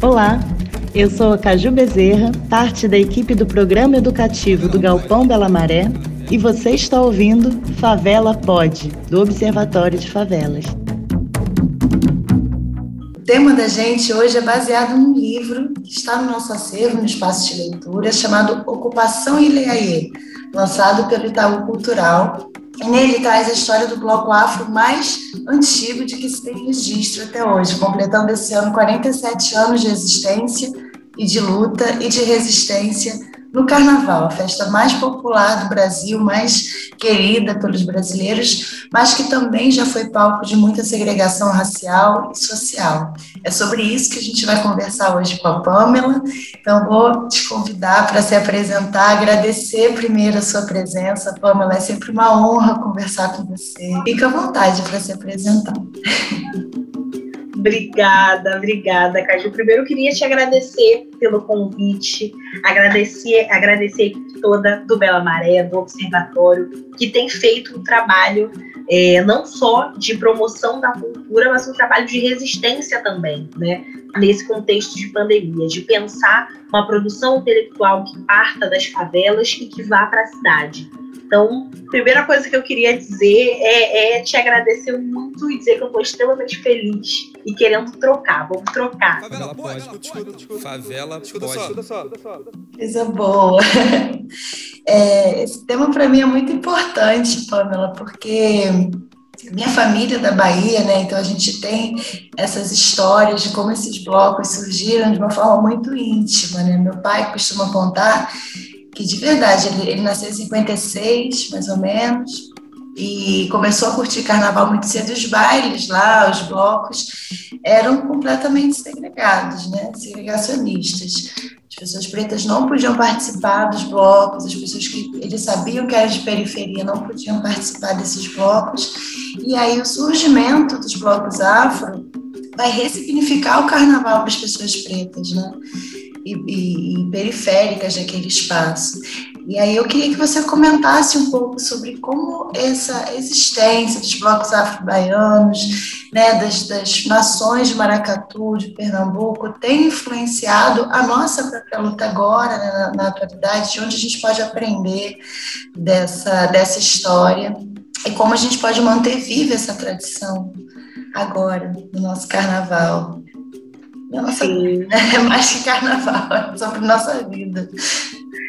Olá, eu sou a Caju Bezerra, parte da equipe do programa educativo do Galpão Bela Maré, e você está ouvindo Favela Pode, do Observatório de Favelas. O tema da gente hoje é baseado num livro que está no nosso acervo, no espaço de leitura, chamado Ocupação Ileaê, lançado pelo Itaú Cultural. E nele traz a história do bloco afro mais antigo de que se tem registro até hoje, completando esse ano 47 anos de existência e de luta e de resistência no Carnaval, a festa mais popular do Brasil, mais querida pelos brasileiros, mas que também já foi palco de muita segregação racial e social. É sobre isso que a gente vai conversar hoje com a Pamela. Então, vou te convidar para se apresentar, agradecer primeiro a sua presença. Pamela, é sempre uma honra conversar com você. Fica à vontade para se apresentar. Obrigada, obrigada, Caju. Primeiro, eu queria te agradecer pelo convite, agradecer, agradecer a equipe toda do Bela Maré, do Observatório, que tem feito um trabalho é, não só de promoção da cultura, mas um trabalho de resistência também, né? Nesse contexto de pandemia, de pensar uma produção intelectual que parta das favelas e que vá para a cidade. Então, a primeira coisa que eu queria dizer é, é te agradecer muito e dizer que eu estou extremamente feliz e querendo trocar. Vamos trocar. Favela pode. Favela pode. Coisa boa. É, esse tema para mim é muito importante, Pamela, porque minha família é da Bahia, né? Então a gente tem essas histórias de como esses blocos surgiram de uma forma muito íntima, né? Meu pai costuma contar que de verdade, ele, ele nasceu em 56, mais ou menos, e começou a curtir carnaval muito cedo. Os bailes lá, os blocos, eram completamente segregados, né? segregacionistas. As pessoas pretas não podiam participar dos blocos, as pessoas que eles sabiam que eram de periferia não podiam participar desses blocos. E aí o surgimento dos blocos afro vai ressignificar o carnaval para as pessoas pretas, né? E, e, e periféricas daquele espaço. E aí eu queria que você comentasse um pouco sobre como essa existência dos blocos afro-baianos, né, das, das nações de Maracatu, de Pernambuco, tem influenciado a nossa própria luta agora, né, na, na atualidade, de onde a gente pode aprender dessa, dessa história e como a gente pode manter viva essa tradição agora, no nosso carnaval. Nossa, é mais que carnaval, é sobre nossa vida.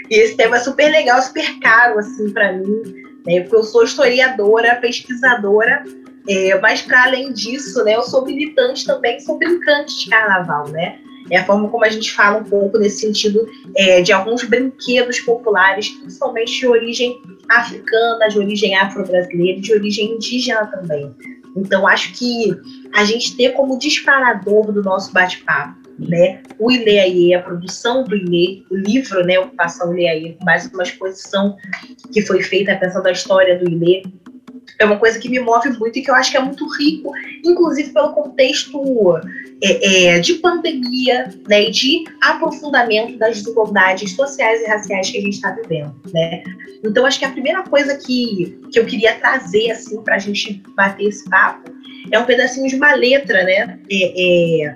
E esse tema é super legal, super caro, assim, para mim, né? Porque eu sou historiadora, pesquisadora, é, mas para além disso, né, eu sou militante também, sou brincante de carnaval, né? É a forma como a gente fala um pouco nesse sentido é, de alguns brinquedos populares, principalmente de origem africana, de origem afro-brasileira, de origem indígena também. Então, acho que a gente ter como disparador do nosso bate-papo, né, o Ileaie, a produção do Ilê, o livro, né, Ocupação Ileaie, mais uma exposição que foi feita pensando a história do Ilê, é uma coisa que me move muito e que eu acho que é muito rico, inclusive pelo contexto é, é, de pandemia né, e de aprofundamento das desigualdades sociais e raciais que a gente está vivendo. Né? Então, acho que a primeira coisa que, que eu queria trazer assim, para a gente bater esse papo é um pedacinho de uma letra né, é, é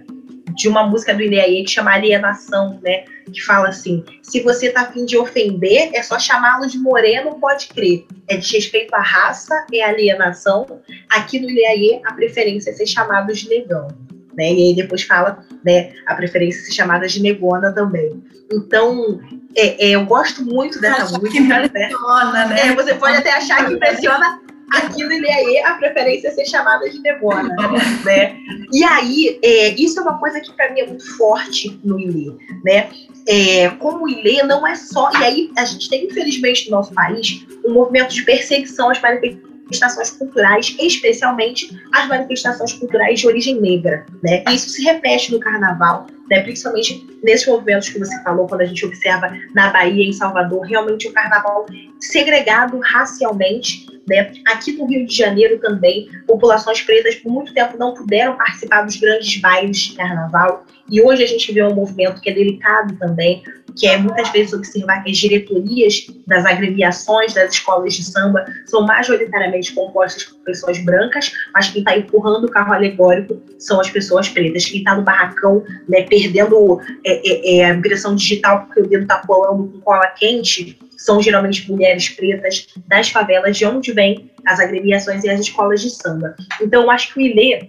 de uma música do Ileaê que chama Alienação, né? Que fala assim: se você tá afim de ofender, é só chamá-lo de moreno, pode crer. É desrespeito à raça, é alienação. Aqui no Ileaê, a preferência é ser chamado de negão. Né? E aí depois fala, né, a preferência é ser chamada de negona também. Então, é, é, eu gosto muito dessa música. Né? impressiona, né? É, você pode até achar que impressiona, aqui no Ilhaê a preferência é ser chamada de demora, né? E aí, é, isso é uma coisa que para mim é muito forte no Ilê, né? É, como o Ilê não é só... E aí, a gente tem, infelizmente, no nosso país, um movimento de perseguição às manifestações culturais, especialmente as manifestações culturais de origem negra, né? E isso se repete no Carnaval, né? Principalmente nesses movimentos que você falou, quando a gente observa na Bahia, em Salvador, realmente o Carnaval segregado racialmente né? Aqui no Rio de Janeiro também, populações pretas por muito tempo não puderam participar dos grandes bailes de carnaval. E hoje a gente vê um movimento que é delicado também, que é muitas vezes observar que as diretorias das agremiações das escolas de samba são majoritariamente compostas por pessoas brancas, mas quem está empurrando o carro alegórico são as pessoas pretas. Quem está no barracão, né, perdendo é, é, é, a impressão digital porque o dedo está colando com cola quente, são geralmente mulheres pretas das favelas, de onde vêm as agremiações e as escolas de samba. Então, eu acho que o Ilê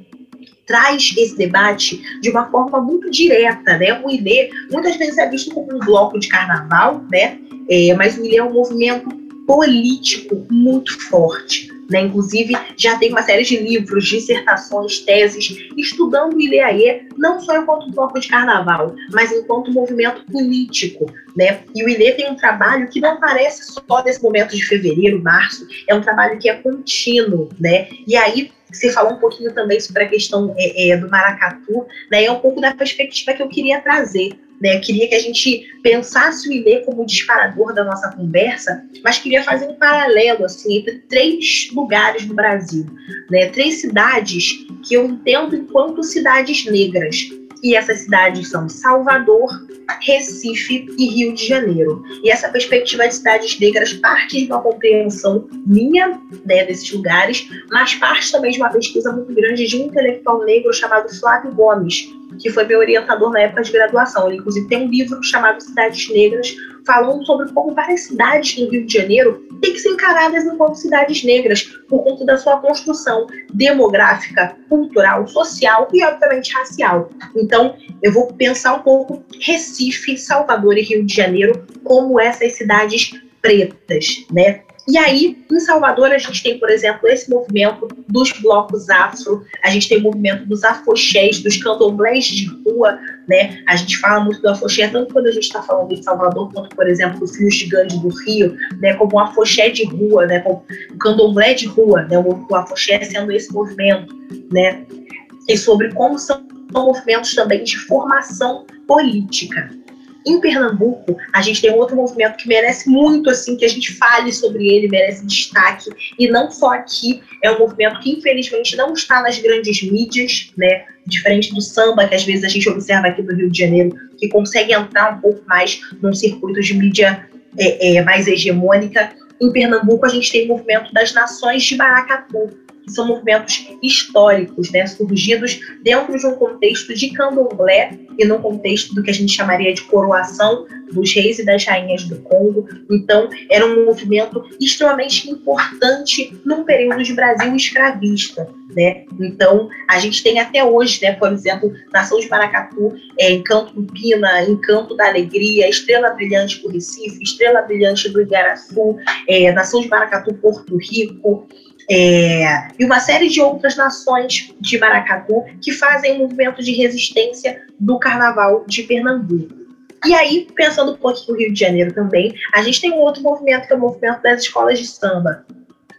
traz esse debate de uma forma muito direta, né? O ILE muitas vezes é visto como um bloco de carnaval, né? É, mas o ILE é um movimento político muito forte. Né? Inclusive, já tem uma série de livros, dissertações, teses, estudando o ILEAE, não só enquanto bloco de carnaval, mas enquanto movimento político. Né? E o ILE tem um trabalho que não aparece só nesse momento de fevereiro, março, é um trabalho que é contínuo. Né? E aí, você falou um pouquinho também sobre a questão é, é, do maracatu, né? É um pouco da perspectiva que eu queria trazer. Né? Queria que a gente pensasse o ILE como disparador da nossa conversa, mas queria fazer um paralelo assim, entre três lugares do Brasil. Né? Três cidades que eu entendo enquanto cidades negras. E essas cidades são Salvador, Recife e Rio de Janeiro. E essa perspectiva de cidades negras parte de uma compreensão minha né, desses lugares, mas parte também de uma pesquisa muito grande de um intelectual negro chamado Flávio Gomes, que foi meu orientador na época de graduação. Ele, inclusive, tem um livro chamado Cidades Negras, falando sobre como várias cidades no Rio de Janeiro têm que ser encaradas enquanto cidades negras, por conta da sua construção demográfica, cultural, social e, obviamente, racial. Então, eu vou pensar um pouco Recife, Salvador e Rio de Janeiro como essas cidades pretas, né? E aí, em Salvador, a gente tem, por exemplo, esse movimento dos blocos afro, a gente tem o movimento dos afoxés, dos candomblés de rua, né? A gente fala muito do afoxé, tanto quando a gente está falando de Salvador, quanto, por exemplo, do Fio Gigante do Rio, né? Como o afoxé de rua, né? Como o candomblé de rua, né? O, o afoxé sendo esse movimento, né? E sobre como são movimentos também de formação política. Em Pernambuco, a gente tem outro movimento que merece muito assim que a gente fale sobre ele, merece destaque, e não só aqui, é um movimento que infelizmente não está nas grandes mídias, né? Diferente do samba, que às vezes a gente observa aqui no Rio de Janeiro, que consegue entrar um pouco mais num circuito de mídia é, é, mais hegemônica. Em Pernambuco, a gente tem o movimento das nações de Maracatu, que são movimentos históricos, né, surgidos dentro de um contexto de candomblé e no contexto do que a gente chamaria de coroação dos reis e das rainhas do Congo. Então, era um movimento extremamente importante num período de Brasil escravista. Né? Então, a gente tem até hoje, né, por exemplo, Nação de Maracatu, é, Encanto Pina, Encanto da Alegria, Estrela Brilhante do Recife, Estrela Brilhante do Igaraçu, é, Nação de Maracatu Porto Rico, é, e uma série de outras nações de Maracatu que fazem o movimento de resistência do Carnaval de Pernambuco. E aí, pensando um pouquinho no Rio de Janeiro também, a gente tem um outro movimento que é o movimento das escolas de samba,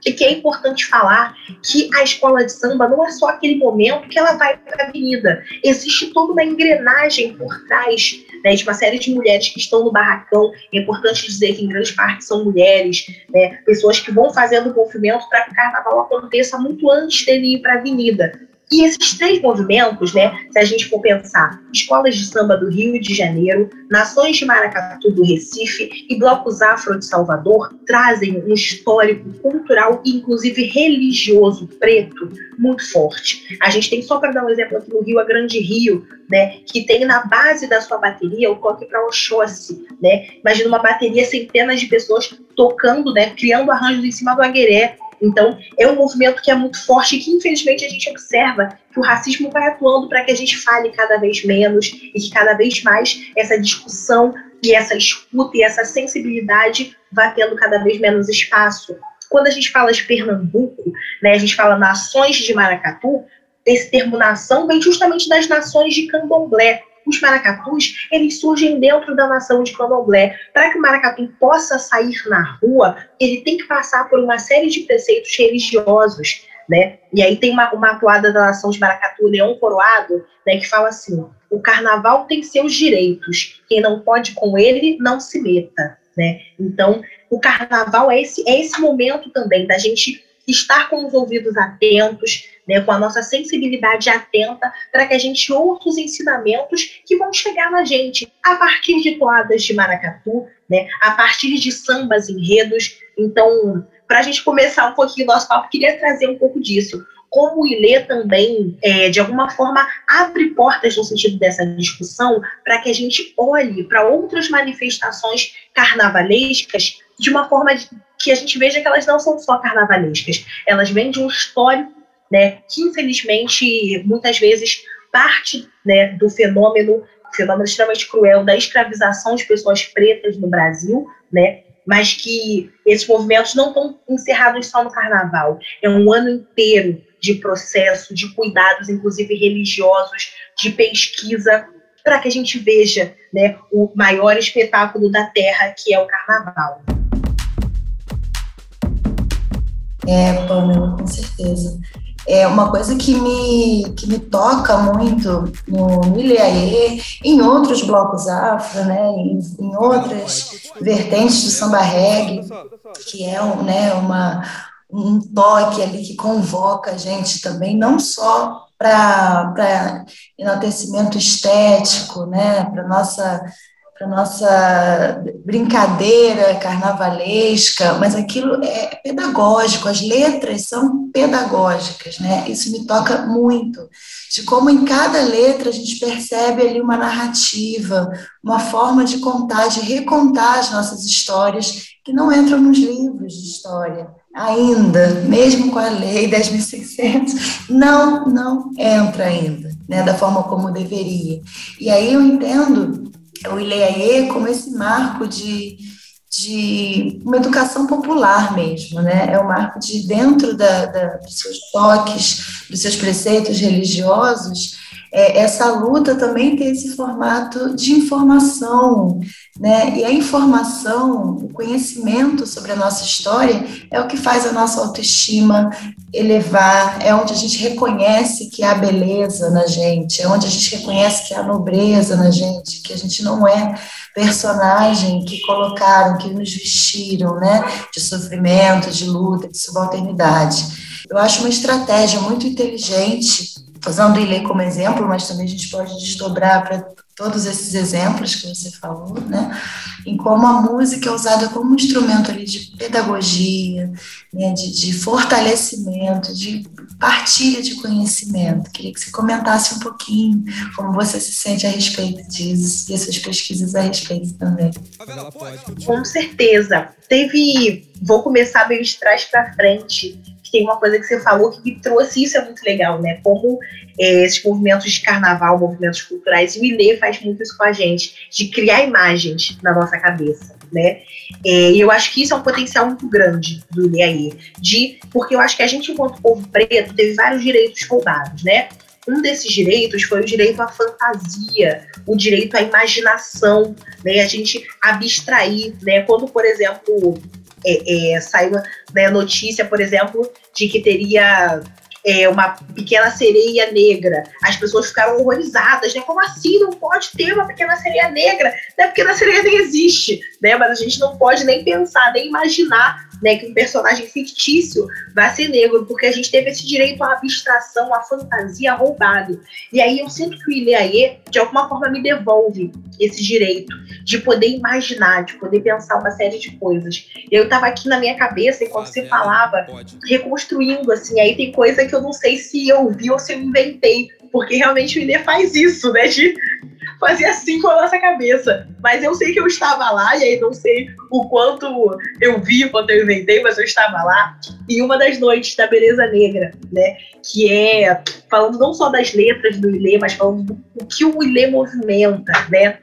e que é importante falar que a escola de samba não é só aquele momento que ela vai para a avenida. Existe toda uma engrenagem por trás né, de uma série de mulheres que estão no barracão. É importante dizer que, em grande parte, são mulheres, né, pessoas que vão fazendo o movimento para que o carnaval aconteça muito antes dele ir para a avenida. E esses três movimentos, né, se a gente for pensar, escolas de samba do Rio de Janeiro, nações de maracatu do Recife e blocos afro de Salvador, trazem um histórico cultural e inclusive religioso preto muito forte. A gente tem só para dar um exemplo aqui no Rio, a Grande Rio, né, que tem na base da sua bateria o toque para Oxóssi, né? Imagina uma bateria centenas de pessoas tocando, né, criando arranjos em cima do agueré, então, é um movimento que é muito forte e que, infelizmente, a gente observa que o racismo vai atuando para que a gente fale cada vez menos e que cada vez mais essa discussão e essa escuta e essa sensibilidade vá tendo cada vez menos espaço. Quando a gente fala de Pernambuco, né, a gente fala nações de Maracatu, esse termo nação vem justamente das nações de Candomblé, os maracatus, eles surgem dentro da nação de candomblé. Para que o maracatu possa sair na rua, ele tem que passar por uma série de preceitos religiosos, né? E aí tem uma, uma atuada da nação de maracatu, Leão Coroado, né, que fala assim, o carnaval tem seus direitos, quem não pode com ele, não se meta. né? Então, o carnaval é esse, é esse momento também da gente estar com os ouvidos atentos, né, com a nossa sensibilidade atenta, para que a gente ouça os ensinamentos que vão chegar na gente a partir de toadas de maracatu, né, a partir de sambas enredos. Então, para a gente começar um pouquinho o nosso papo, queria trazer um pouco disso. Como o Ilê também, é, de alguma forma, abre portas no sentido dessa discussão para que a gente olhe para outras manifestações carnavalescas de uma forma que a gente veja que elas não são só carnavalescas, elas vêm de um histórico, né, que infelizmente muitas vezes parte, né, do fenômeno, fenômeno extremamente cruel da escravização de pessoas pretas no Brasil, né, mas que esses movimentos não estão encerrados só no carnaval, é um ano inteiro de processo, de cuidados, inclusive religiosos, de pesquisa, para que a gente veja né, o maior espetáculo da Terra, que é o carnaval. É, Pamela, com certeza. É uma coisa que me, que me toca muito no Ilhaê, em outros blocos afro, né, em, em outras vertentes do samba reggae, que é um, né, uma, um toque ali que convoca a gente também, não só para enaltecimento estético, né, para nossa para nossa brincadeira carnavalesca, mas aquilo é pedagógico, as letras são pedagógicas, né? Isso me toca muito, de como em cada letra a gente percebe ali uma narrativa, uma forma de contar, de recontar as nossas histórias que não entram nos livros de história. Ainda, mesmo com a lei 10.600, não, não entra ainda, né, da forma como deveria. E aí eu entendo o Ileaê como esse marco de, de uma educação popular mesmo, né? É o um marco de dentro da, da, dos seus toques, dos seus preceitos religiosos, é, essa luta também tem esse formato de informação, né? E a informação, o conhecimento sobre a nossa história é o que faz a nossa autoestima elevar, é onde a gente reconhece que há beleza na gente, é onde a gente reconhece que há nobreza na gente, que a gente não é personagem que colocaram, que nos vestiram, né? De sofrimento, de luta, de subalternidade. Eu acho uma estratégia muito inteligente usando Ilê como exemplo, mas também a gente pode desdobrar para todos esses exemplos que você falou, né? Em como a música é usada como um instrumento ali de pedagogia, né? de, de fortalecimento, de partilha de conhecimento. Queria que você comentasse um pouquinho como você se sente a respeito disso e as suas pesquisas a respeito também. Com certeza. Teve, vou começar bem de trás para frente tem uma coisa que você falou que me trouxe, isso é muito legal, né? Como é, esses movimentos de carnaval, movimentos culturais, o Ilê faz muito isso com a gente, de criar imagens na nossa cabeça, né? É, e eu acho que isso é um potencial muito grande do Ilê aí, de, porque eu acho que a gente, enquanto povo preto, teve vários direitos roubados, né? Um desses direitos foi o direito à fantasia, o direito à imaginação, né? A gente abstrair, né? Quando, por exemplo, é, é, saiu né, notícia, por exemplo, de que teria é, uma pequena sereia negra. As pessoas ficaram horrorizadas, né? Como assim não pode ter uma pequena sereia negra? Né? A pequena sereia nem existe, né? Mas a gente não pode nem pensar, nem imaginar né, que um personagem fictício vai ser negro, porque a gente teve esse direito à abstração, à fantasia roubado. E aí eu sinto que o Ileaê, de alguma forma, me devolve esse direito de poder imaginar, de poder pensar uma série de coisas. Eu estava aqui na minha cabeça, enquanto você falava, reconstruindo, assim, aí tem coisa que eu não sei se eu vi ou se eu inventei, porque realmente o Ilê faz isso, né, de fazia assim com a nossa cabeça. Mas eu sei que eu estava lá, e aí não sei o quanto eu vi, o quanto eu inventei, mas eu estava lá. E uma das noites da Beleza Negra, né? Que é falando não só das letras do Ilê, mas falando do que o Ilê movimenta, né?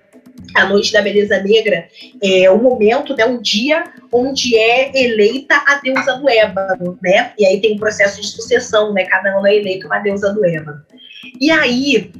a Noite da Beleza Negra é o momento, né, um dia onde é eleita a deusa do ébano, né? E aí tem um processo de sucessão, né? Cada ano é eleito uma deusa do ébano. E aí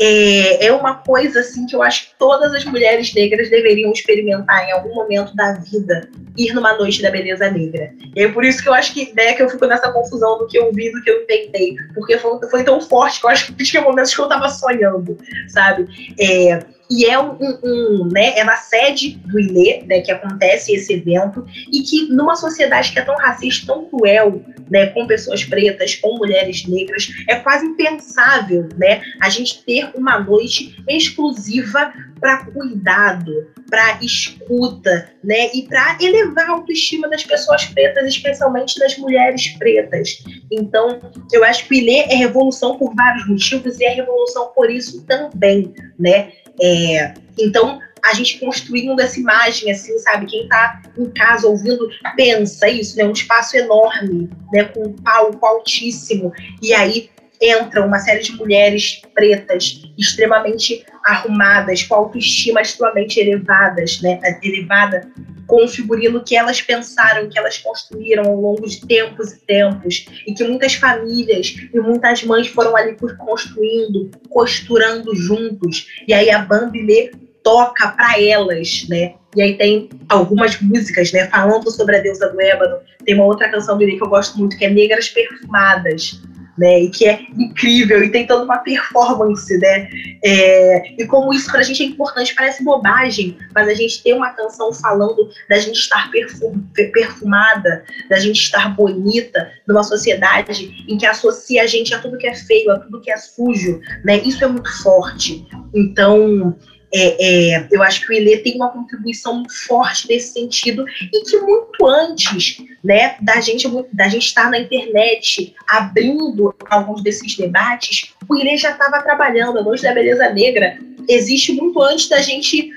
é, é uma coisa assim que eu acho que todas as mulheres negras deveriam experimentar em algum momento da vida, ir numa noite da beleza negra. E é por isso que eu acho que, né, que eu fico nessa confusão do que eu vi, do que eu inventei, porque foi, foi tão forte que eu acho que tinha momentos que eu estava sonhando, sabe? É, e é um, um, né, é na sede do ILE, né, que acontece esse evento, e que numa sociedade que é tão racista, tão cruel, né, com pessoas pretas, com mulheres negras, é quase impensável, né, a gente ter uma noite exclusiva para cuidado, para escuta, né, e para elevar a autoestima das pessoas pretas, especialmente das mulheres pretas. Então, eu acho que o ILE é revolução por vários motivos e é revolução por isso também, né? É, então, a gente construindo essa imagem, assim, sabe? Quem está em casa ouvindo, pensa isso, né? Um espaço enorme, né? Com um palco altíssimo. E aí entra uma série de mulheres pretas, extremamente arrumadas, com autoestima extremamente elevadas, né? Elevada, com o figurino que elas pensaram, que elas construíram ao longo de tempos e tempos, e que muitas famílias e muitas mães foram ali construindo, costurando juntos. E aí a Bambi toca para elas, né? E aí tem algumas músicas, né, falando sobre a deusa do ébano. Tem uma outra canção dele que eu gosto muito, que é Negras Perfumadas, né? E que é incrível e tem toda uma performance, né? É, e como isso pra gente é importante, parece bobagem, mas a gente ter uma canção falando da gente estar perfum, perfumada, da gente estar bonita numa sociedade em que associa a gente a tudo que é feio, a tudo que é sujo, né? Isso é muito forte. Então, é, é, eu acho que o Ilê tem uma contribuição muito forte nesse sentido e que muito antes né, da gente da gente estar na internet abrindo alguns desses debates, o Ilê já estava trabalhando. A Noite da Beleza Negra existe muito antes da gente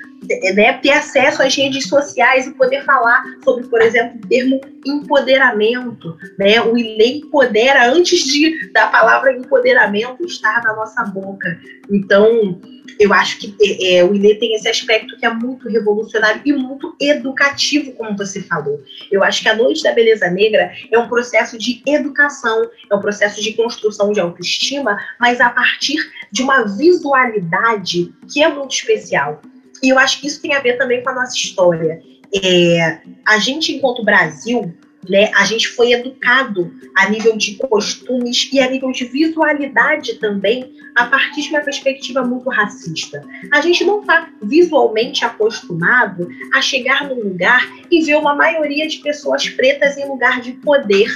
né, ter acesso às redes sociais e poder falar sobre, por exemplo, o termo empoderamento. Né? O ILE empodera antes de da palavra empoderamento estar na nossa boca. Então, eu acho que é, é, o ILE tem esse aspecto que é muito revolucionário e muito educativo, como você falou. Eu acho que a Noite da Beleza Negra é um processo de educação, é um processo de construção de autoestima, mas a partir de uma visualidade que é muito especial. E eu acho que isso tem a ver também com a nossa história. É, a gente, enquanto Brasil, né, a gente foi educado a nível de costumes e a nível de visualidade também, a partir de uma perspectiva muito racista. A gente não está visualmente acostumado a chegar num lugar e ver uma maioria de pessoas pretas em lugar de poder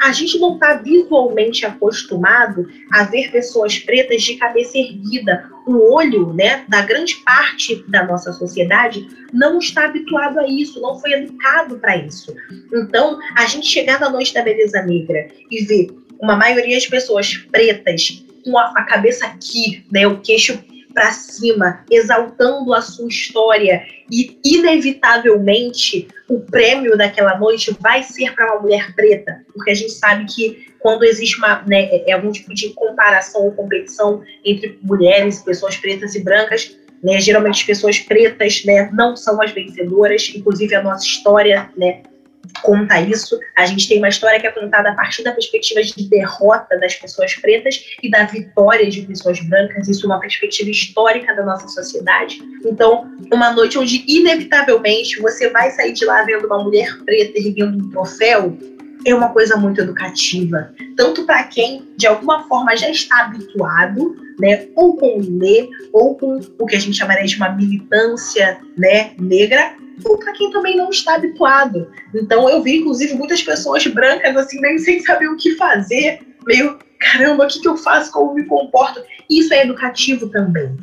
a gente não está visualmente acostumado a ver pessoas pretas de cabeça erguida. O olho, né, da grande parte da nossa sociedade não está habituado a isso, não foi educado para isso. Então, a gente chegar na noite da beleza negra e ver uma maioria de pessoas pretas com a, cabeça aqui, né, o queixo para cima, exaltando a sua história e inevitavelmente o prêmio daquela noite vai ser para uma mulher preta, porque a gente sabe que quando existe uma, né, é, é algum tipo de comparação ou competição entre mulheres, pessoas pretas e brancas, né, geralmente as pessoas pretas né, não são as vencedoras, inclusive a nossa história né, conta isso. A gente tem uma história que é contada a partir da perspectiva de derrota das pessoas pretas e da vitória de pessoas brancas. Isso é uma perspectiva histórica da nossa sociedade. Então, uma noite onde, inevitavelmente, você vai sair de lá vendo uma mulher preta erguendo um troféu, é uma coisa muito educativa, tanto para quem de alguma forma já está habituado, né, ou com o ler, ou com o que a gente chamaria de uma militância, né, negra, ou para quem também não está habituado. Então eu vi, inclusive, muitas pessoas brancas assim, nem sem saber o que fazer, meio, caramba, o que, que eu faço, como me comporto. Isso é educativo também.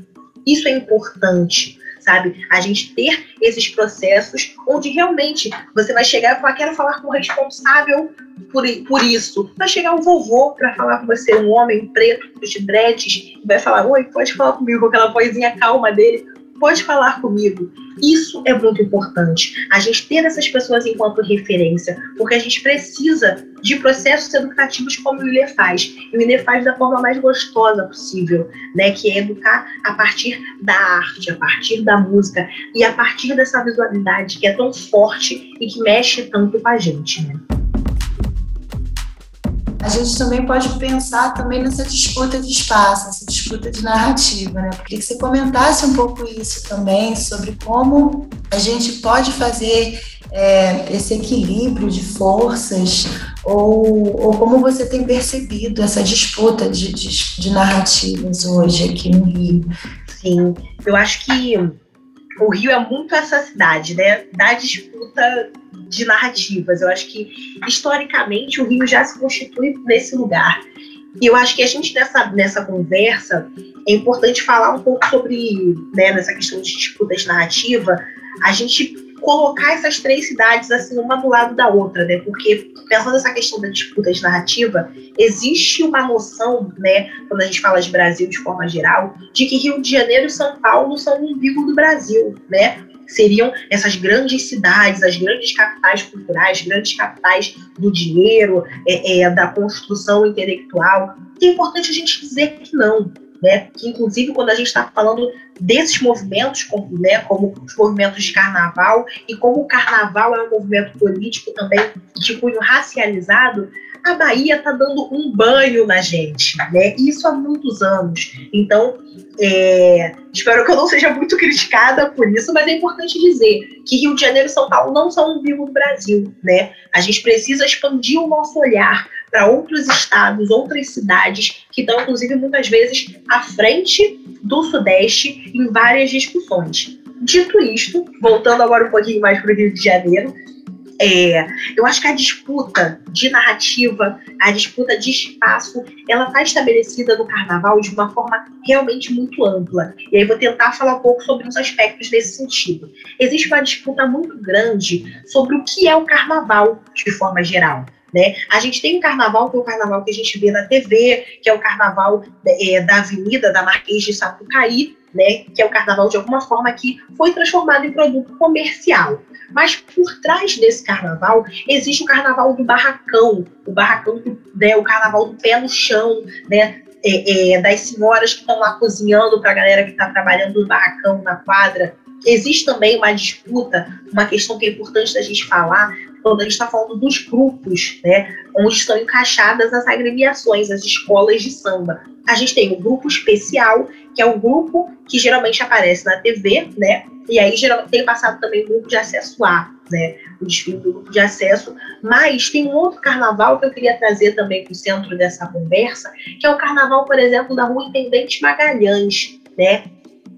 Isso é importante, sabe? A gente ter esses processos onde realmente você vai chegar e falar, quero falar com o responsável por, por isso. Vai chegar um vovô para falar com você, um homem preto, de dreads, e vai falar, oi, pode falar comigo, com aquela vozinha calma dele pode falar comigo. Isso é muito importante. A gente ter essas pessoas enquanto referência, porque a gente precisa de processos educativos como o ILE faz. E o ILE faz da forma mais gostosa possível, né? Que é educar a partir da arte, a partir da música e a partir dessa visualidade que é tão forte e que mexe tanto com a gente, né? A gente também pode pensar também nessa disputa de espaço, essa disputa de narrativa, né? Queria que você comentasse um pouco isso também, sobre como a gente pode fazer é, esse equilíbrio de forças, ou, ou como você tem percebido essa disputa de, de, de narrativas hoje aqui no Rio. Sim, eu acho que o Rio é muito essa cidade, né? Da disputa de narrativas. Eu acho que, historicamente, o Rio já se constitui nesse lugar. E eu acho que a gente, nessa, nessa conversa, é importante falar um pouco sobre, né, nessa questão de disputa de narrativa, a gente colocar essas três cidades assim uma do lado da outra, né? Porque pensando nessa questão da disputa de narrativa, existe uma noção, né, quando a gente fala de Brasil de forma geral, de que Rio de Janeiro e São Paulo são o umbigo do Brasil, né? Seriam essas grandes cidades, as grandes capitais culturais, grandes capitais do dinheiro, é, é, da construção intelectual. E é importante a gente dizer que não, né? Que inclusive quando a gente está falando desses movimentos, como, né, como os movimentos de carnaval e como o carnaval é um movimento político também de cunho racializado, a Bahia está dando um banho na gente, né? Isso há muitos anos. Então, é, espero que eu não seja muito criticada por isso, mas é importante dizer que Rio de Janeiro e São Paulo não são um vivo do Brasil, né? A gente precisa expandir o nosso olhar para outros estados, outras cidades que estão, inclusive, muitas vezes à frente do Sudeste em várias discussões. Dito isto, voltando agora um pouquinho mais para o Rio de Janeiro, é, eu acho que a disputa de narrativa, a disputa de espaço, ela está estabelecida no carnaval de uma forma realmente muito ampla. E aí vou tentar falar um pouco sobre os aspectos desse sentido. Existe uma disputa muito grande sobre o que é o carnaval de forma geral. Né? A gente tem um carnaval, que é o carnaval que a gente vê na TV, que é o carnaval é, da Avenida da Marquês de Sapucaí, né? que é o carnaval de alguma forma que foi transformado em produto comercial. Mas por trás desse carnaval existe o carnaval do barracão, o barracão, né, o carnaval do pé no chão, né, é, é, das senhoras que estão lá cozinhando para a galera que está trabalhando no barracão, na quadra. Existe também uma disputa, uma questão que é importante da gente falar, quando a gente está falando dos grupos, né, onde estão encaixadas as agremiações, as escolas de samba. A gente tem o grupo especial, que é o grupo que geralmente aparece na TV, né, e aí geralmente tem passado também o grupo de acesso A, né, o desfile do grupo de acesso, mas tem um outro carnaval que eu queria trazer também para o centro dessa conversa, que é o carnaval, por exemplo, da Rua Intendente Magalhães, né,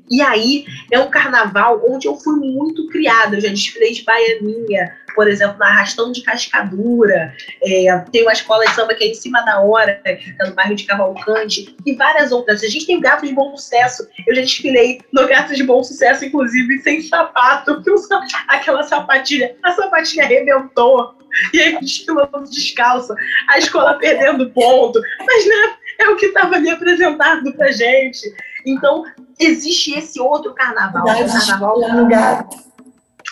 e aí é um carnaval onde eu fui muito criada. Eu já desfilei de baianinha, por exemplo, na Arrastão de Cascadura. É, tem uma escola de samba que é em cima da hora, que é no bairro de Cavalcante, e várias outras. A gente tem gato de bom sucesso. Eu já desfilei no gato de bom sucesso, inclusive, sem sapato, aquela sapatilha, a sapatilha arrebentou. E aí desfilando descalço, a escola perdendo ponto. Mas né, é o que estava ali apresentado pra gente. Então, existe esse outro carnaval. carnaval no gato.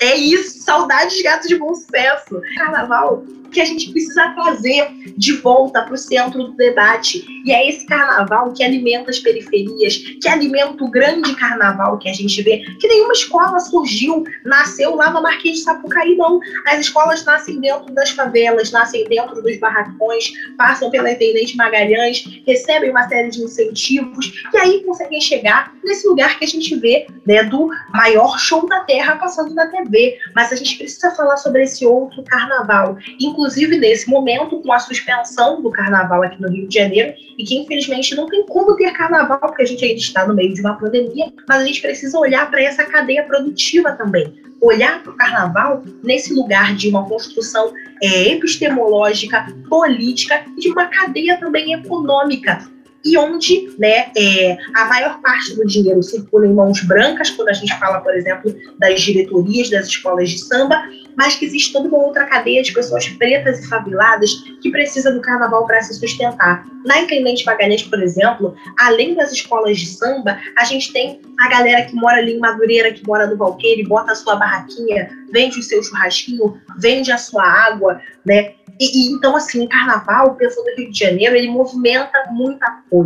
É isso, saudades gatos de bom sucesso. Carnaval que a gente precisa trazer de volta para o centro do debate. E é esse carnaval que alimenta as periferias, que alimenta o grande carnaval que a gente vê, que nenhuma escola surgiu, nasceu lá no Marquês de Sapucaí, não. As escolas nascem dentro das favelas, nascem dentro dos barracões, passam pela Intendente Magalhães, recebem uma série de incentivos, e aí conseguem chegar nesse lugar que a gente vê, né, do maior show da Terra passando na TV. Mas a gente precisa falar sobre esse outro carnaval inclusive nesse momento, com a suspensão do carnaval aqui no Rio de Janeiro, e que infelizmente não tem como ter carnaval, porque a gente ainda está no meio de uma pandemia, mas a gente precisa olhar para essa cadeia produtiva também. Olhar para o carnaval nesse lugar de uma construção é, epistemológica, política e de uma cadeia também econômica e onde né, é, a maior parte do dinheiro circula em mãos brancas, quando a gente fala, por exemplo, das diretorias das escolas de samba, mas que existe toda uma outra cadeia de pessoas pretas e faveladas que precisa do carnaval para se sustentar. Na Intendente Magalhães, por exemplo, além das escolas de samba, a gente tem a galera que mora ali em Madureira, que mora no Valqueire, bota a sua barraquinha, vende o seu churrasquinho, vende a sua água, né? E, e, então, assim, o carnaval, pensando no Rio de Janeiro, ele movimenta muita coisa,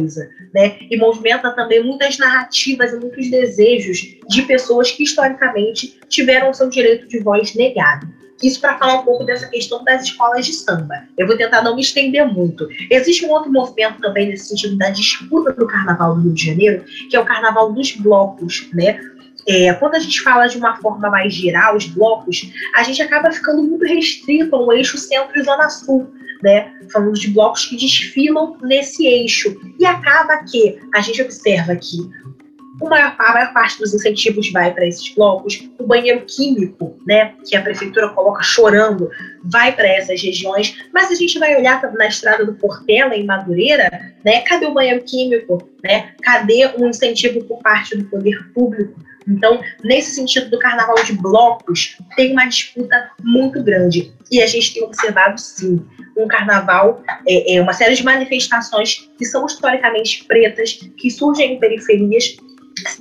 né? E movimenta também muitas narrativas e muitos desejos de pessoas que, historicamente, tiveram seu direito de voz negado. Isso para falar um pouco dessa questão das escolas de samba. Eu vou tentar não me estender muito. Existe um outro movimento também nesse sentido da disputa do carnaval do Rio de Janeiro, que é o carnaval dos blocos, né? É, quando a gente fala de uma forma mais geral, os blocos, a gente acaba ficando muito restrito ao eixo centro e zona sul, né? Falando de blocos que desfilam nesse eixo. E acaba que a gente observa que Maior, a maior parte dos incentivos vai para esses blocos. O banheiro químico, né, que a prefeitura coloca chorando, vai para essas regiões. Mas a gente vai olhar na estrada do Portela, em Madureira, né, cadê o banheiro químico? Né? Cadê um incentivo por parte do poder público? Então, nesse sentido do carnaval de blocos, tem uma disputa muito grande. E a gente tem observado, sim, um carnaval, é, é uma série de manifestações que são historicamente pretas, que surgem em periferias,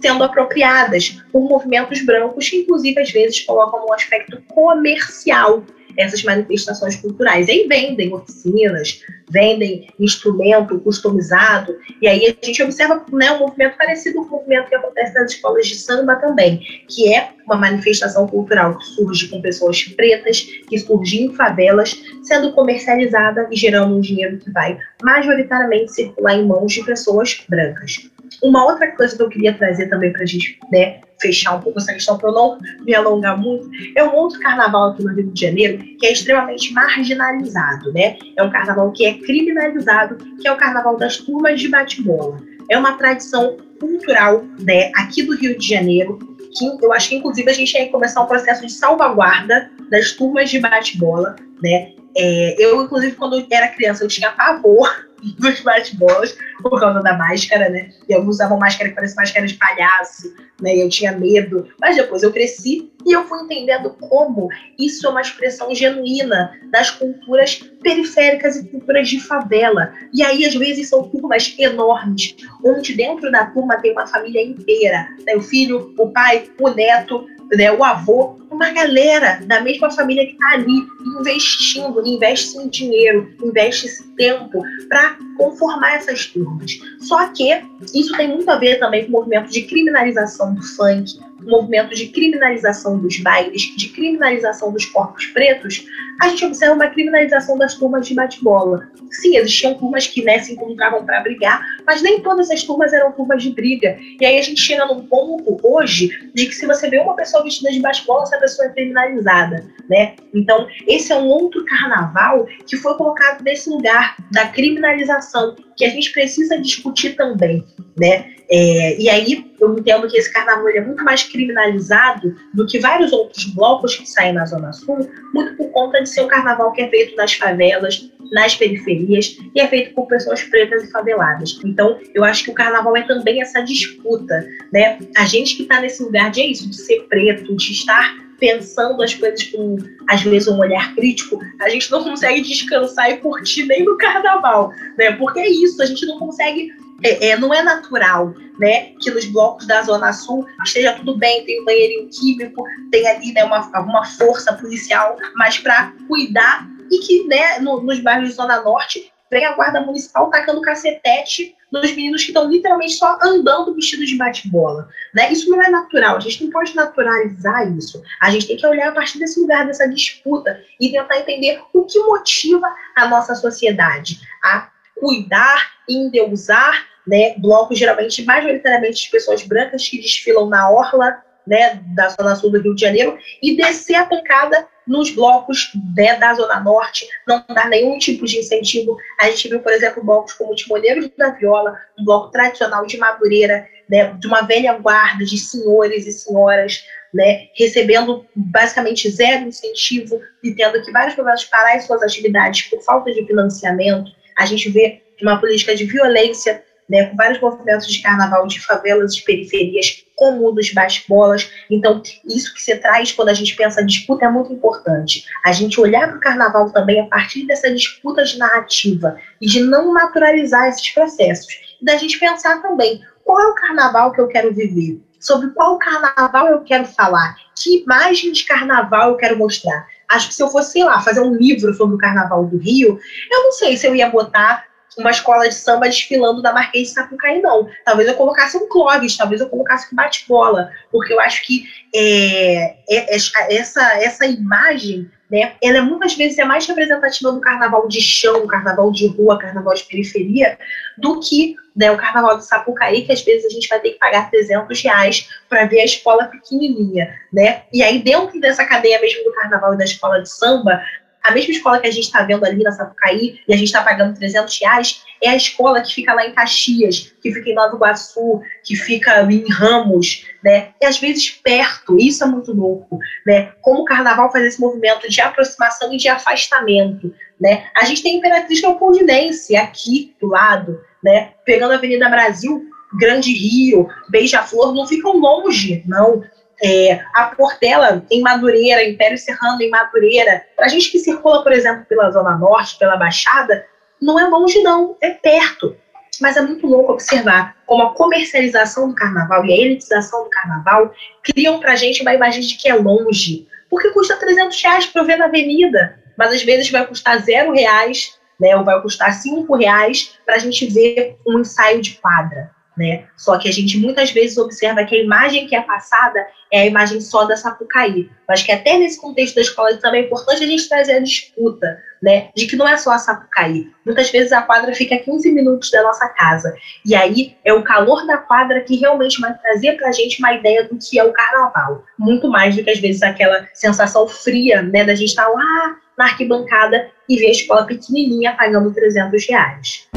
sendo apropriadas por movimentos brancos que, inclusive, às vezes colocam um aspecto comercial essas manifestações culturais. E aí vendem oficinas, vendem instrumento customizado, e aí a gente observa né, um movimento parecido com o movimento que acontece nas escolas de samba também, que é uma manifestação cultural que surge com pessoas pretas, que surge em favelas, sendo comercializada e gerando um dinheiro que vai majoritariamente circular em mãos de pessoas brancas. Uma outra coisa que eu queria trazer também para a gente né, fechar um pouco essa questão, para eu não me alongar muito, é um outro carnaval aqui no Rio de Janeiro que é extremamente marginalizado. Né? É um carnaval que é criminalizado, que é o carnaval das turmas de bate-bola. É uma tradição cultural né, aqui do Rio de Janeiro, que eu acho que inclusive a gente que começar um processo de salvaguarda das turmas de bate-bola. Né? É, eu, inclusive, quando era criança, eu tinha pavor dos bate-bolas por causa da máscara, né? E eu usava máscara que parecia máscara de palhaço, né? E eu tinha medo. Mas depois eu cresci e eu fui entendendo como isso é uma expressão genuína das culturas periféricas e culturas de favela. E aí, às vezes, são turmas enormes, onde dentro da turma tem uma família inteira. Né? O filho, o pai, o neto, né, o avô, uma galera da mesma família que está ali investindo, investe em dinheiro, investe esse tempo para conformar essas turmas. Só que isso tem muito a ver também com o movimento de criminalização do funk, movimento de criminalização dos bailes, de criminalização dos corpos pretos, a gente observa uma criminalização das turmas de bate-bola. Sim, existiam turmas que né, se encontravam para brigar, mas nem todas as turmas eram turmas de briga. E aí a gente chega num ponto hoje de que se você vê uma pessoa vestida de bate-bola, essa pessoa é criminalizada, né? Então, esse é um outro carnaval que foi colocado nesse lugar da criminalização, que a gente precisa discutir também, né? É, e aí eu entendo que esse carnaval é muito mais criminalizado do que vários outros blocos que saem na Zona Sul, muito por conta de ser um carnaval que é feito nas favelas, nas periferias e é feito por pessoas pretas e faveladas. Então, eu acho que o carnaval é também essa disputa, né? A gente que está nesse lugar de é isso, de ser preto, de estar pensando as coisas com, às vezes, um olhar crítico, a gente não consegue descansar e curtir nem no carnaval, né? Porque é isso, a gente não consegue é, é, não é natural, né, que nos blocos da Zona Sul esteja tudo bem, tem um banheirinho químico, tem ali né, uma, alguma força policial, mas para cuidar e que né, no, nos bairros de Zona Norte vem a guarda municipal tacando cacetete nos meninos que estão literalmente só andando vestidos de bate-bola. Né? Isso não é natural, a gente não pode naturalizar isso. A gente tem que olhar a partir desse lugar, dessa disputa, e tentar entender o que motiva a nossa sociedade a cuidar endeusar né, blocos geralmente majoritariamente de pessoas brancas que desfilam na orla né, da zona sul do Rio de Janeiro e descer a pancada nos blocos né, da zona norte, não dar nenhum tipo de incentivo. A gente viu, por exemplo, blocos como Timoneiros da Viola, um bloco tradicional de Madureira, né, de uma velha guarda de senhores e senhoras, né, recebendo basicamente zero incentivo e tendo que vários problemas parar as suas atividades por falta de financiamento. A gente vê uma política de violência né, com vários movimentos de carnaval de favelas e periferias, como o dos bate-bolas. Então, isso que você traz quando a gente pensa em disputa é muito importante. A gente olhar para o carnaval também a partir dessa disputa de narrativa e de não naturalizar esses processos. E da gente pensar também qual é o carnaval que eu quero viver, sobre qual carnaval eu quero falar, que imagem de carnaval eu quero mostrar. Acho que se eu fosse, sei lá, fazer um livro sobre o carnaval do Rio, eu não sei se eu ia botar uma escola de samba desfilando da Marquês de Sapucaí, não. Talvez eu colocasse um Clóvis, talvez eu colocasse um bate-bola, porque eu acho que é, é, é, essa, essa imagem, né, ela é, muitas vezes é mais representativa do carnaval de chão, carnaval de rua, carnaval de periferia, do que né, o carnaval de Sapucaí, que às vezes a gente vai ter que pagar 300 reais para ver a escola pequenininha, né? E aí dentro dessa cadeia mesmo do carnaval e da escola de samba, A mesma escola que a gente está vendo ali na Sapucaí e a gente está pagando 300 reais é a escola que fica lá em Caxias, que fica em Nova Iguaçu, que fica em Ramos, né? E às vezes perto, isso é muito louco, né? Como o carnaval faz esse movimento de aproximação e de afastamento, né? A gente tem Imperatriz Leopoldinense aqui do lado, né? Pegando a Avenida Brasil, Grande Rio, Beija-Flor, não ficam longe, não. É, a Portela em Madureira, Império Serrano em Madureira, para a gente que circula, por exemplo, pela Zona Norte, pela Baixada, não é longe, não, é perto. Mas é muito louco observar como a comercialização do carnaval e a elitização do carnaval criam para a gente uma imagem de que é longe. Porque custa 300 reais para eu ver na avenida, mas às vezes vai custar zero reais, né, ou vai custar cinco reais para a gente ver um ensaio de quadra né? Só que a gente muitas vezes observa que a imagem que é passada é a imagem só da Sapucaí. Mas que até nesse contexto da escola também é importante a gente trazer a disputa, né? De que não é só a Sapucaí. Muitas vezes a quadra fica a 15 minutos da nossa casa. E aí é o calor da quadra que realmente vai trazer pra gente uma ideia do que é o carnaval. Muito mais do que às vezes aquela sensação fria, né? Da gente estar tá lá na arquibancada e ver a escola pequenininha pagando 300 reais.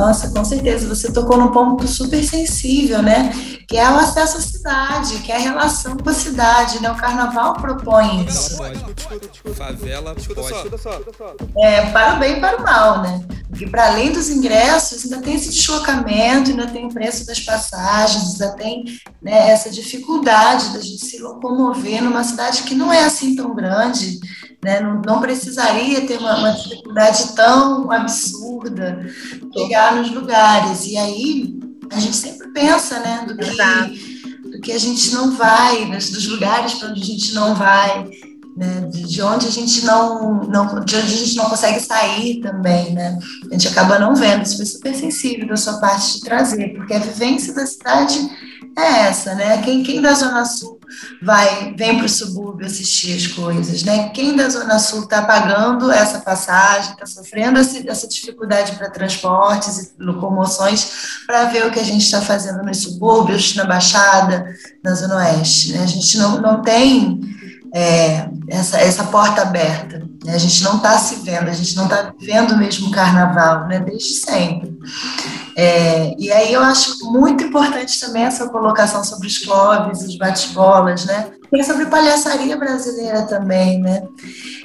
Nossa, com certeza, você tocou num ponto super sensível, né? Que é o acesso à cidade, que é a relação com a cidade, né? O carnaval propõe isso. Favela pode. É, para o bem e para o mal, né? Porque para além dos ingressos, ainda tem esse deslocamento, ainda tem o preço das passagens, ainda tem né, essa dificuldade da gente se locomover numa cidade que não é assim tão grande, né? Não, não precisaria ter uma, uma dificuldade tão absurda chegar nos lugares. E aí a gente sempre pensa, né, do que, do que a gente não vai, dos lugares para onde a gente não vai. Né, de onde a gente não, não, de onde a gente não consegue sair também, né? A gente acaba não vendo. Isso foi super sensível da sua parte de trazer, porque a vivência da cidade é essa, né? Quem, quem da Zona Sul vai, vem para o subúrbio assistir as coisas, né? Quem da Zona Sul está pagando essa passagem, está sofrendo essa dificuldade para transportes e locomoções para ver o que a gente está fazendo nos subúrbios, na Baixada, na Zona Oeste, né? A gente não, não tem é, essa, essa porta aberta, né? A gente não está se vendo, a gente não está vivendo o mesmo carnaval, né? Desde sempre. É, e aí eu acho muito importante também essa colocação sobre os clubes, os bate-bolas, né? E sobre palhaçaria brasileira também, né?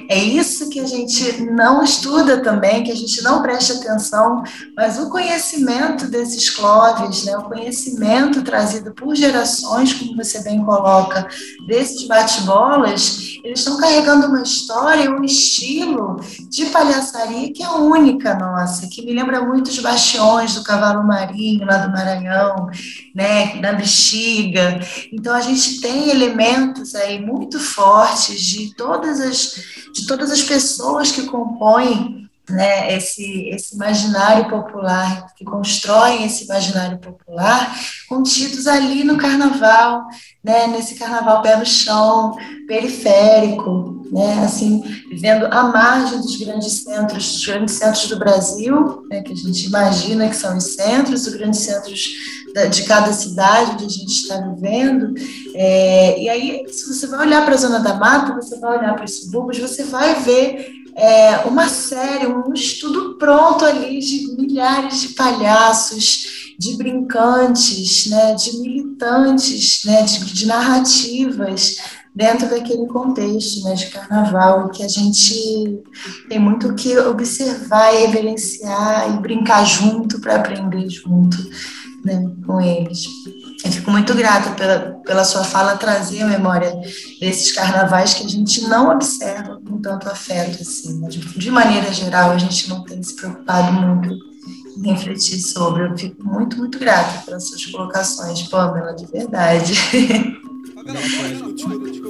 É isso que a gente não estuda também, que a gente não presta atenção, mas o conhecimento desses cloves, né, o conhecimento trazido por gerações, como você bem coloca, desses bate-bolas, eles estão carregando uma história, um estilo de palhaçaria que é única nossa, que me lembra muito os bastiões do cavalo marinho lá do Maranhão, né, da bexiga. Então a gente tem elementos aí muito fortes de todas as de todas as pessoas que compõem né, esse, esse imaginário popular, que constroem esse imaginário popular, contidos ali no carnaval, né, nesse carnaval pé no chão, periférico, né, assim, vivendo à margem dos grandes centros, dos grandes centros do Brasil, né, que a gente imagina que são os centros, os grandes centros de cada cidade onde a gente está vivendo. É, e aí, se você vai olhar para a Zona da Mata, você vai olhar para os subúrbios, você vai ver é, uma série, um estudo pronto ali de milhares de palhaços, de brincantes, né, de militantes, né, de, de narrativas dentro daquele contexto né, de carnaval, que a gente tem muito que observar, reverenciar e brincar junto para aprender junto né, com eles. Eu fico muito grata pela, pela sua fala trazer a memória desses carnavais que a gente não observa com tanto afeto, assim. Né? De, de maneira geral, a gente não tem se preocupado muito em refletir sobre. Eu fico muito, muito grata pelas suas colocações, Pamela, de verdade.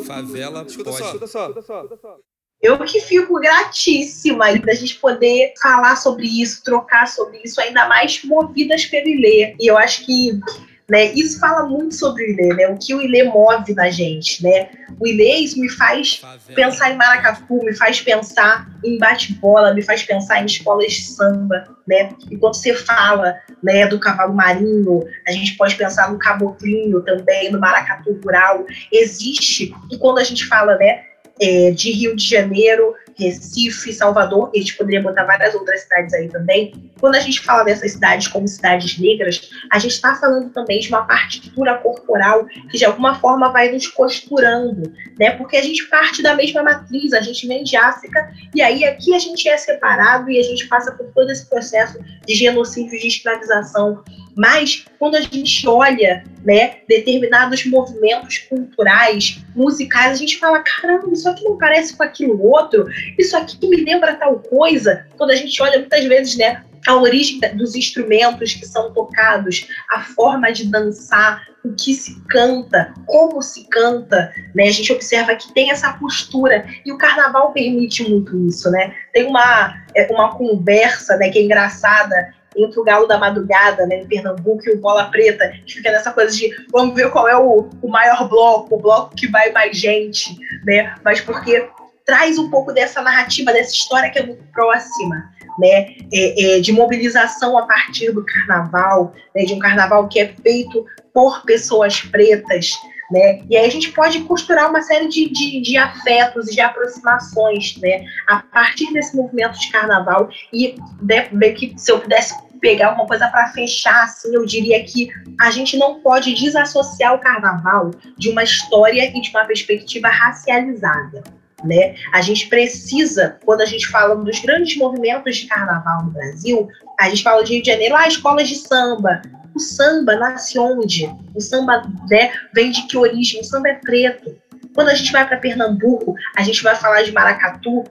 Favela pode. Escuta só, escuta só, escuta só. Eu que fico gratíssima da gente poder falar sobre isso, trocar sobre isso, ainda mais movidas pelo Ilê. E eu acho que né, isso fala muito sobre o Ilê, né? O que o Ilê move na gente, né? O Ilê isso me faz pensar em maracatu, me faz pensar em bate-bola, me faz pensar em escolas de samba, né? E quando você fala né, do cavalo marinho, a gente pode pensar no caboclinho também, no maracatu rural. Existe, e quando a gente fala, né, é, de Rio de Janeiro, Recife, Salvador, a gente poderia botar várias outras cidades aí também. Quando a gente fala dessas cidades como cidades negras, a gente está falando também de uma partitura corporal que de alguma forma vai nos costurando, né? Porque a gente parte da mesma matriz, a gente vem de África, e aí aqui a gente é separado e a gente passa por todo esse processo de genocídio, de escravização mas quando a gente olha né, determinados movimentos culturais, musicais, a gente fala: caramba, isso aqui não parece com aquilo outro, isso aqui me lembra tal coisa. Quando a gente olha muitas vezes né, a origem dos instrumentos que são tocados, a forma de dançar, o que se canta, como se canta, né? A gente observa que tem essa postura e o carnaval permite muito isso, né? Tem uma, é, uma conversa, né, que é engraçada entre o Galo da Madrugada, né, em Pernambuco, e o Bola Preta, que fica nessa coisa de vamos ver qual é o, o maior bloco, o bloco que vai mais gente, né? Mas porque traz um pouco dessa narrativa, dessa história que é muito próxima, né? É, é, de mobilização a partir do carnaval, né? de um carnaval que é feito por pessoas pretas, né? E aí a gente pode costurar uma série de, de, de afetos e de aproximações, né? A partir desse movimento de carnaval e de, que se eu pudesse pegar uma coisa para fechar, assim, eu diria que a gente não pode desassociar o carnaval de uma história e de uma perspectiva racializada. Né? A gente precisa, quando a gente fala dos grandes movimentos de carnaval no Brasil, a gente fala de Rio de Janeiro, ah, escolas de samba. O samba nasce onde? O samba né, vem de que origem? O samba é preto. Quando a gente vai para Pernambuco, a gente vai falar de maracatu,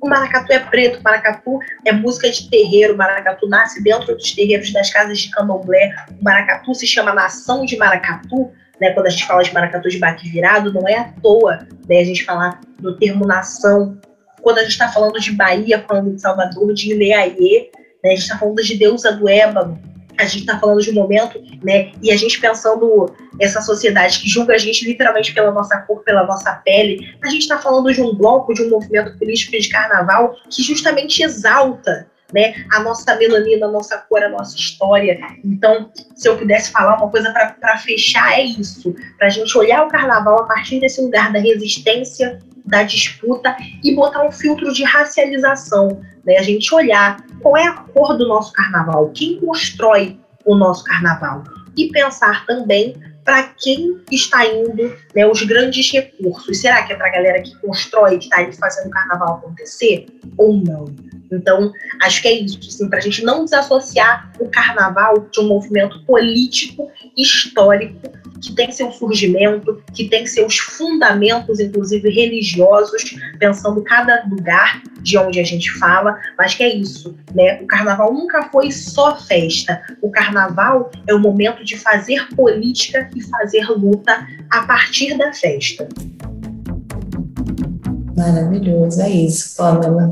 o maracatu é preto, o maracatu é música de terreiro, o maracatu nasce dentro dos terreiros das casas de candomblé, o maracatu se chama nação de maracatu, né, quando a gente fala de maracatu de baque virado, não é à toa né, a gente falar do termo nação. Quando a gente está falando de Bahia, falando de Salvador, de Ileaie, né, a gente está falando de deusa do ébano, a gente está falando de um momento, né? E a gente pensando essa sociedade que julga a gente literalmente pela nossa cor, pela nossa pele, a gente está falando de um bloco, de um movimento político de carnaval que justamente exalta né, a nossa melanina, a nossa cor, a nossa história. Então, se eu pudesse falar uma coisa para fechar, é isso: para a gente olhar o carnaval a partir desse lugar da resistência, da disputa e botar um filtro de racialização. Né? A gente olhar qual é a cor do nosso carnaval, quem constrói o nosso carnaval. E pensar também para quem está indo né, os grandes recursos. Será que é para a galera que constrói, que está aí fazendo o carnaval acontecer? Ou não? Então, acho que é isso, assim, para a gente não desassociar o carnaval de um movimento político, histórico, que tem seu surgimento, que tem seus fundamentos, inclusive religiosos, pensando cada lugar de onde a gente fala, mas que é isso, né? O carnaval nunca foi só festa. O carnaval é o momento de fazer política e fazer luta a partir da festa. Maravilhoso, é isso, Pamela.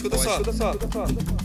Favela pode. Escuta, escuta,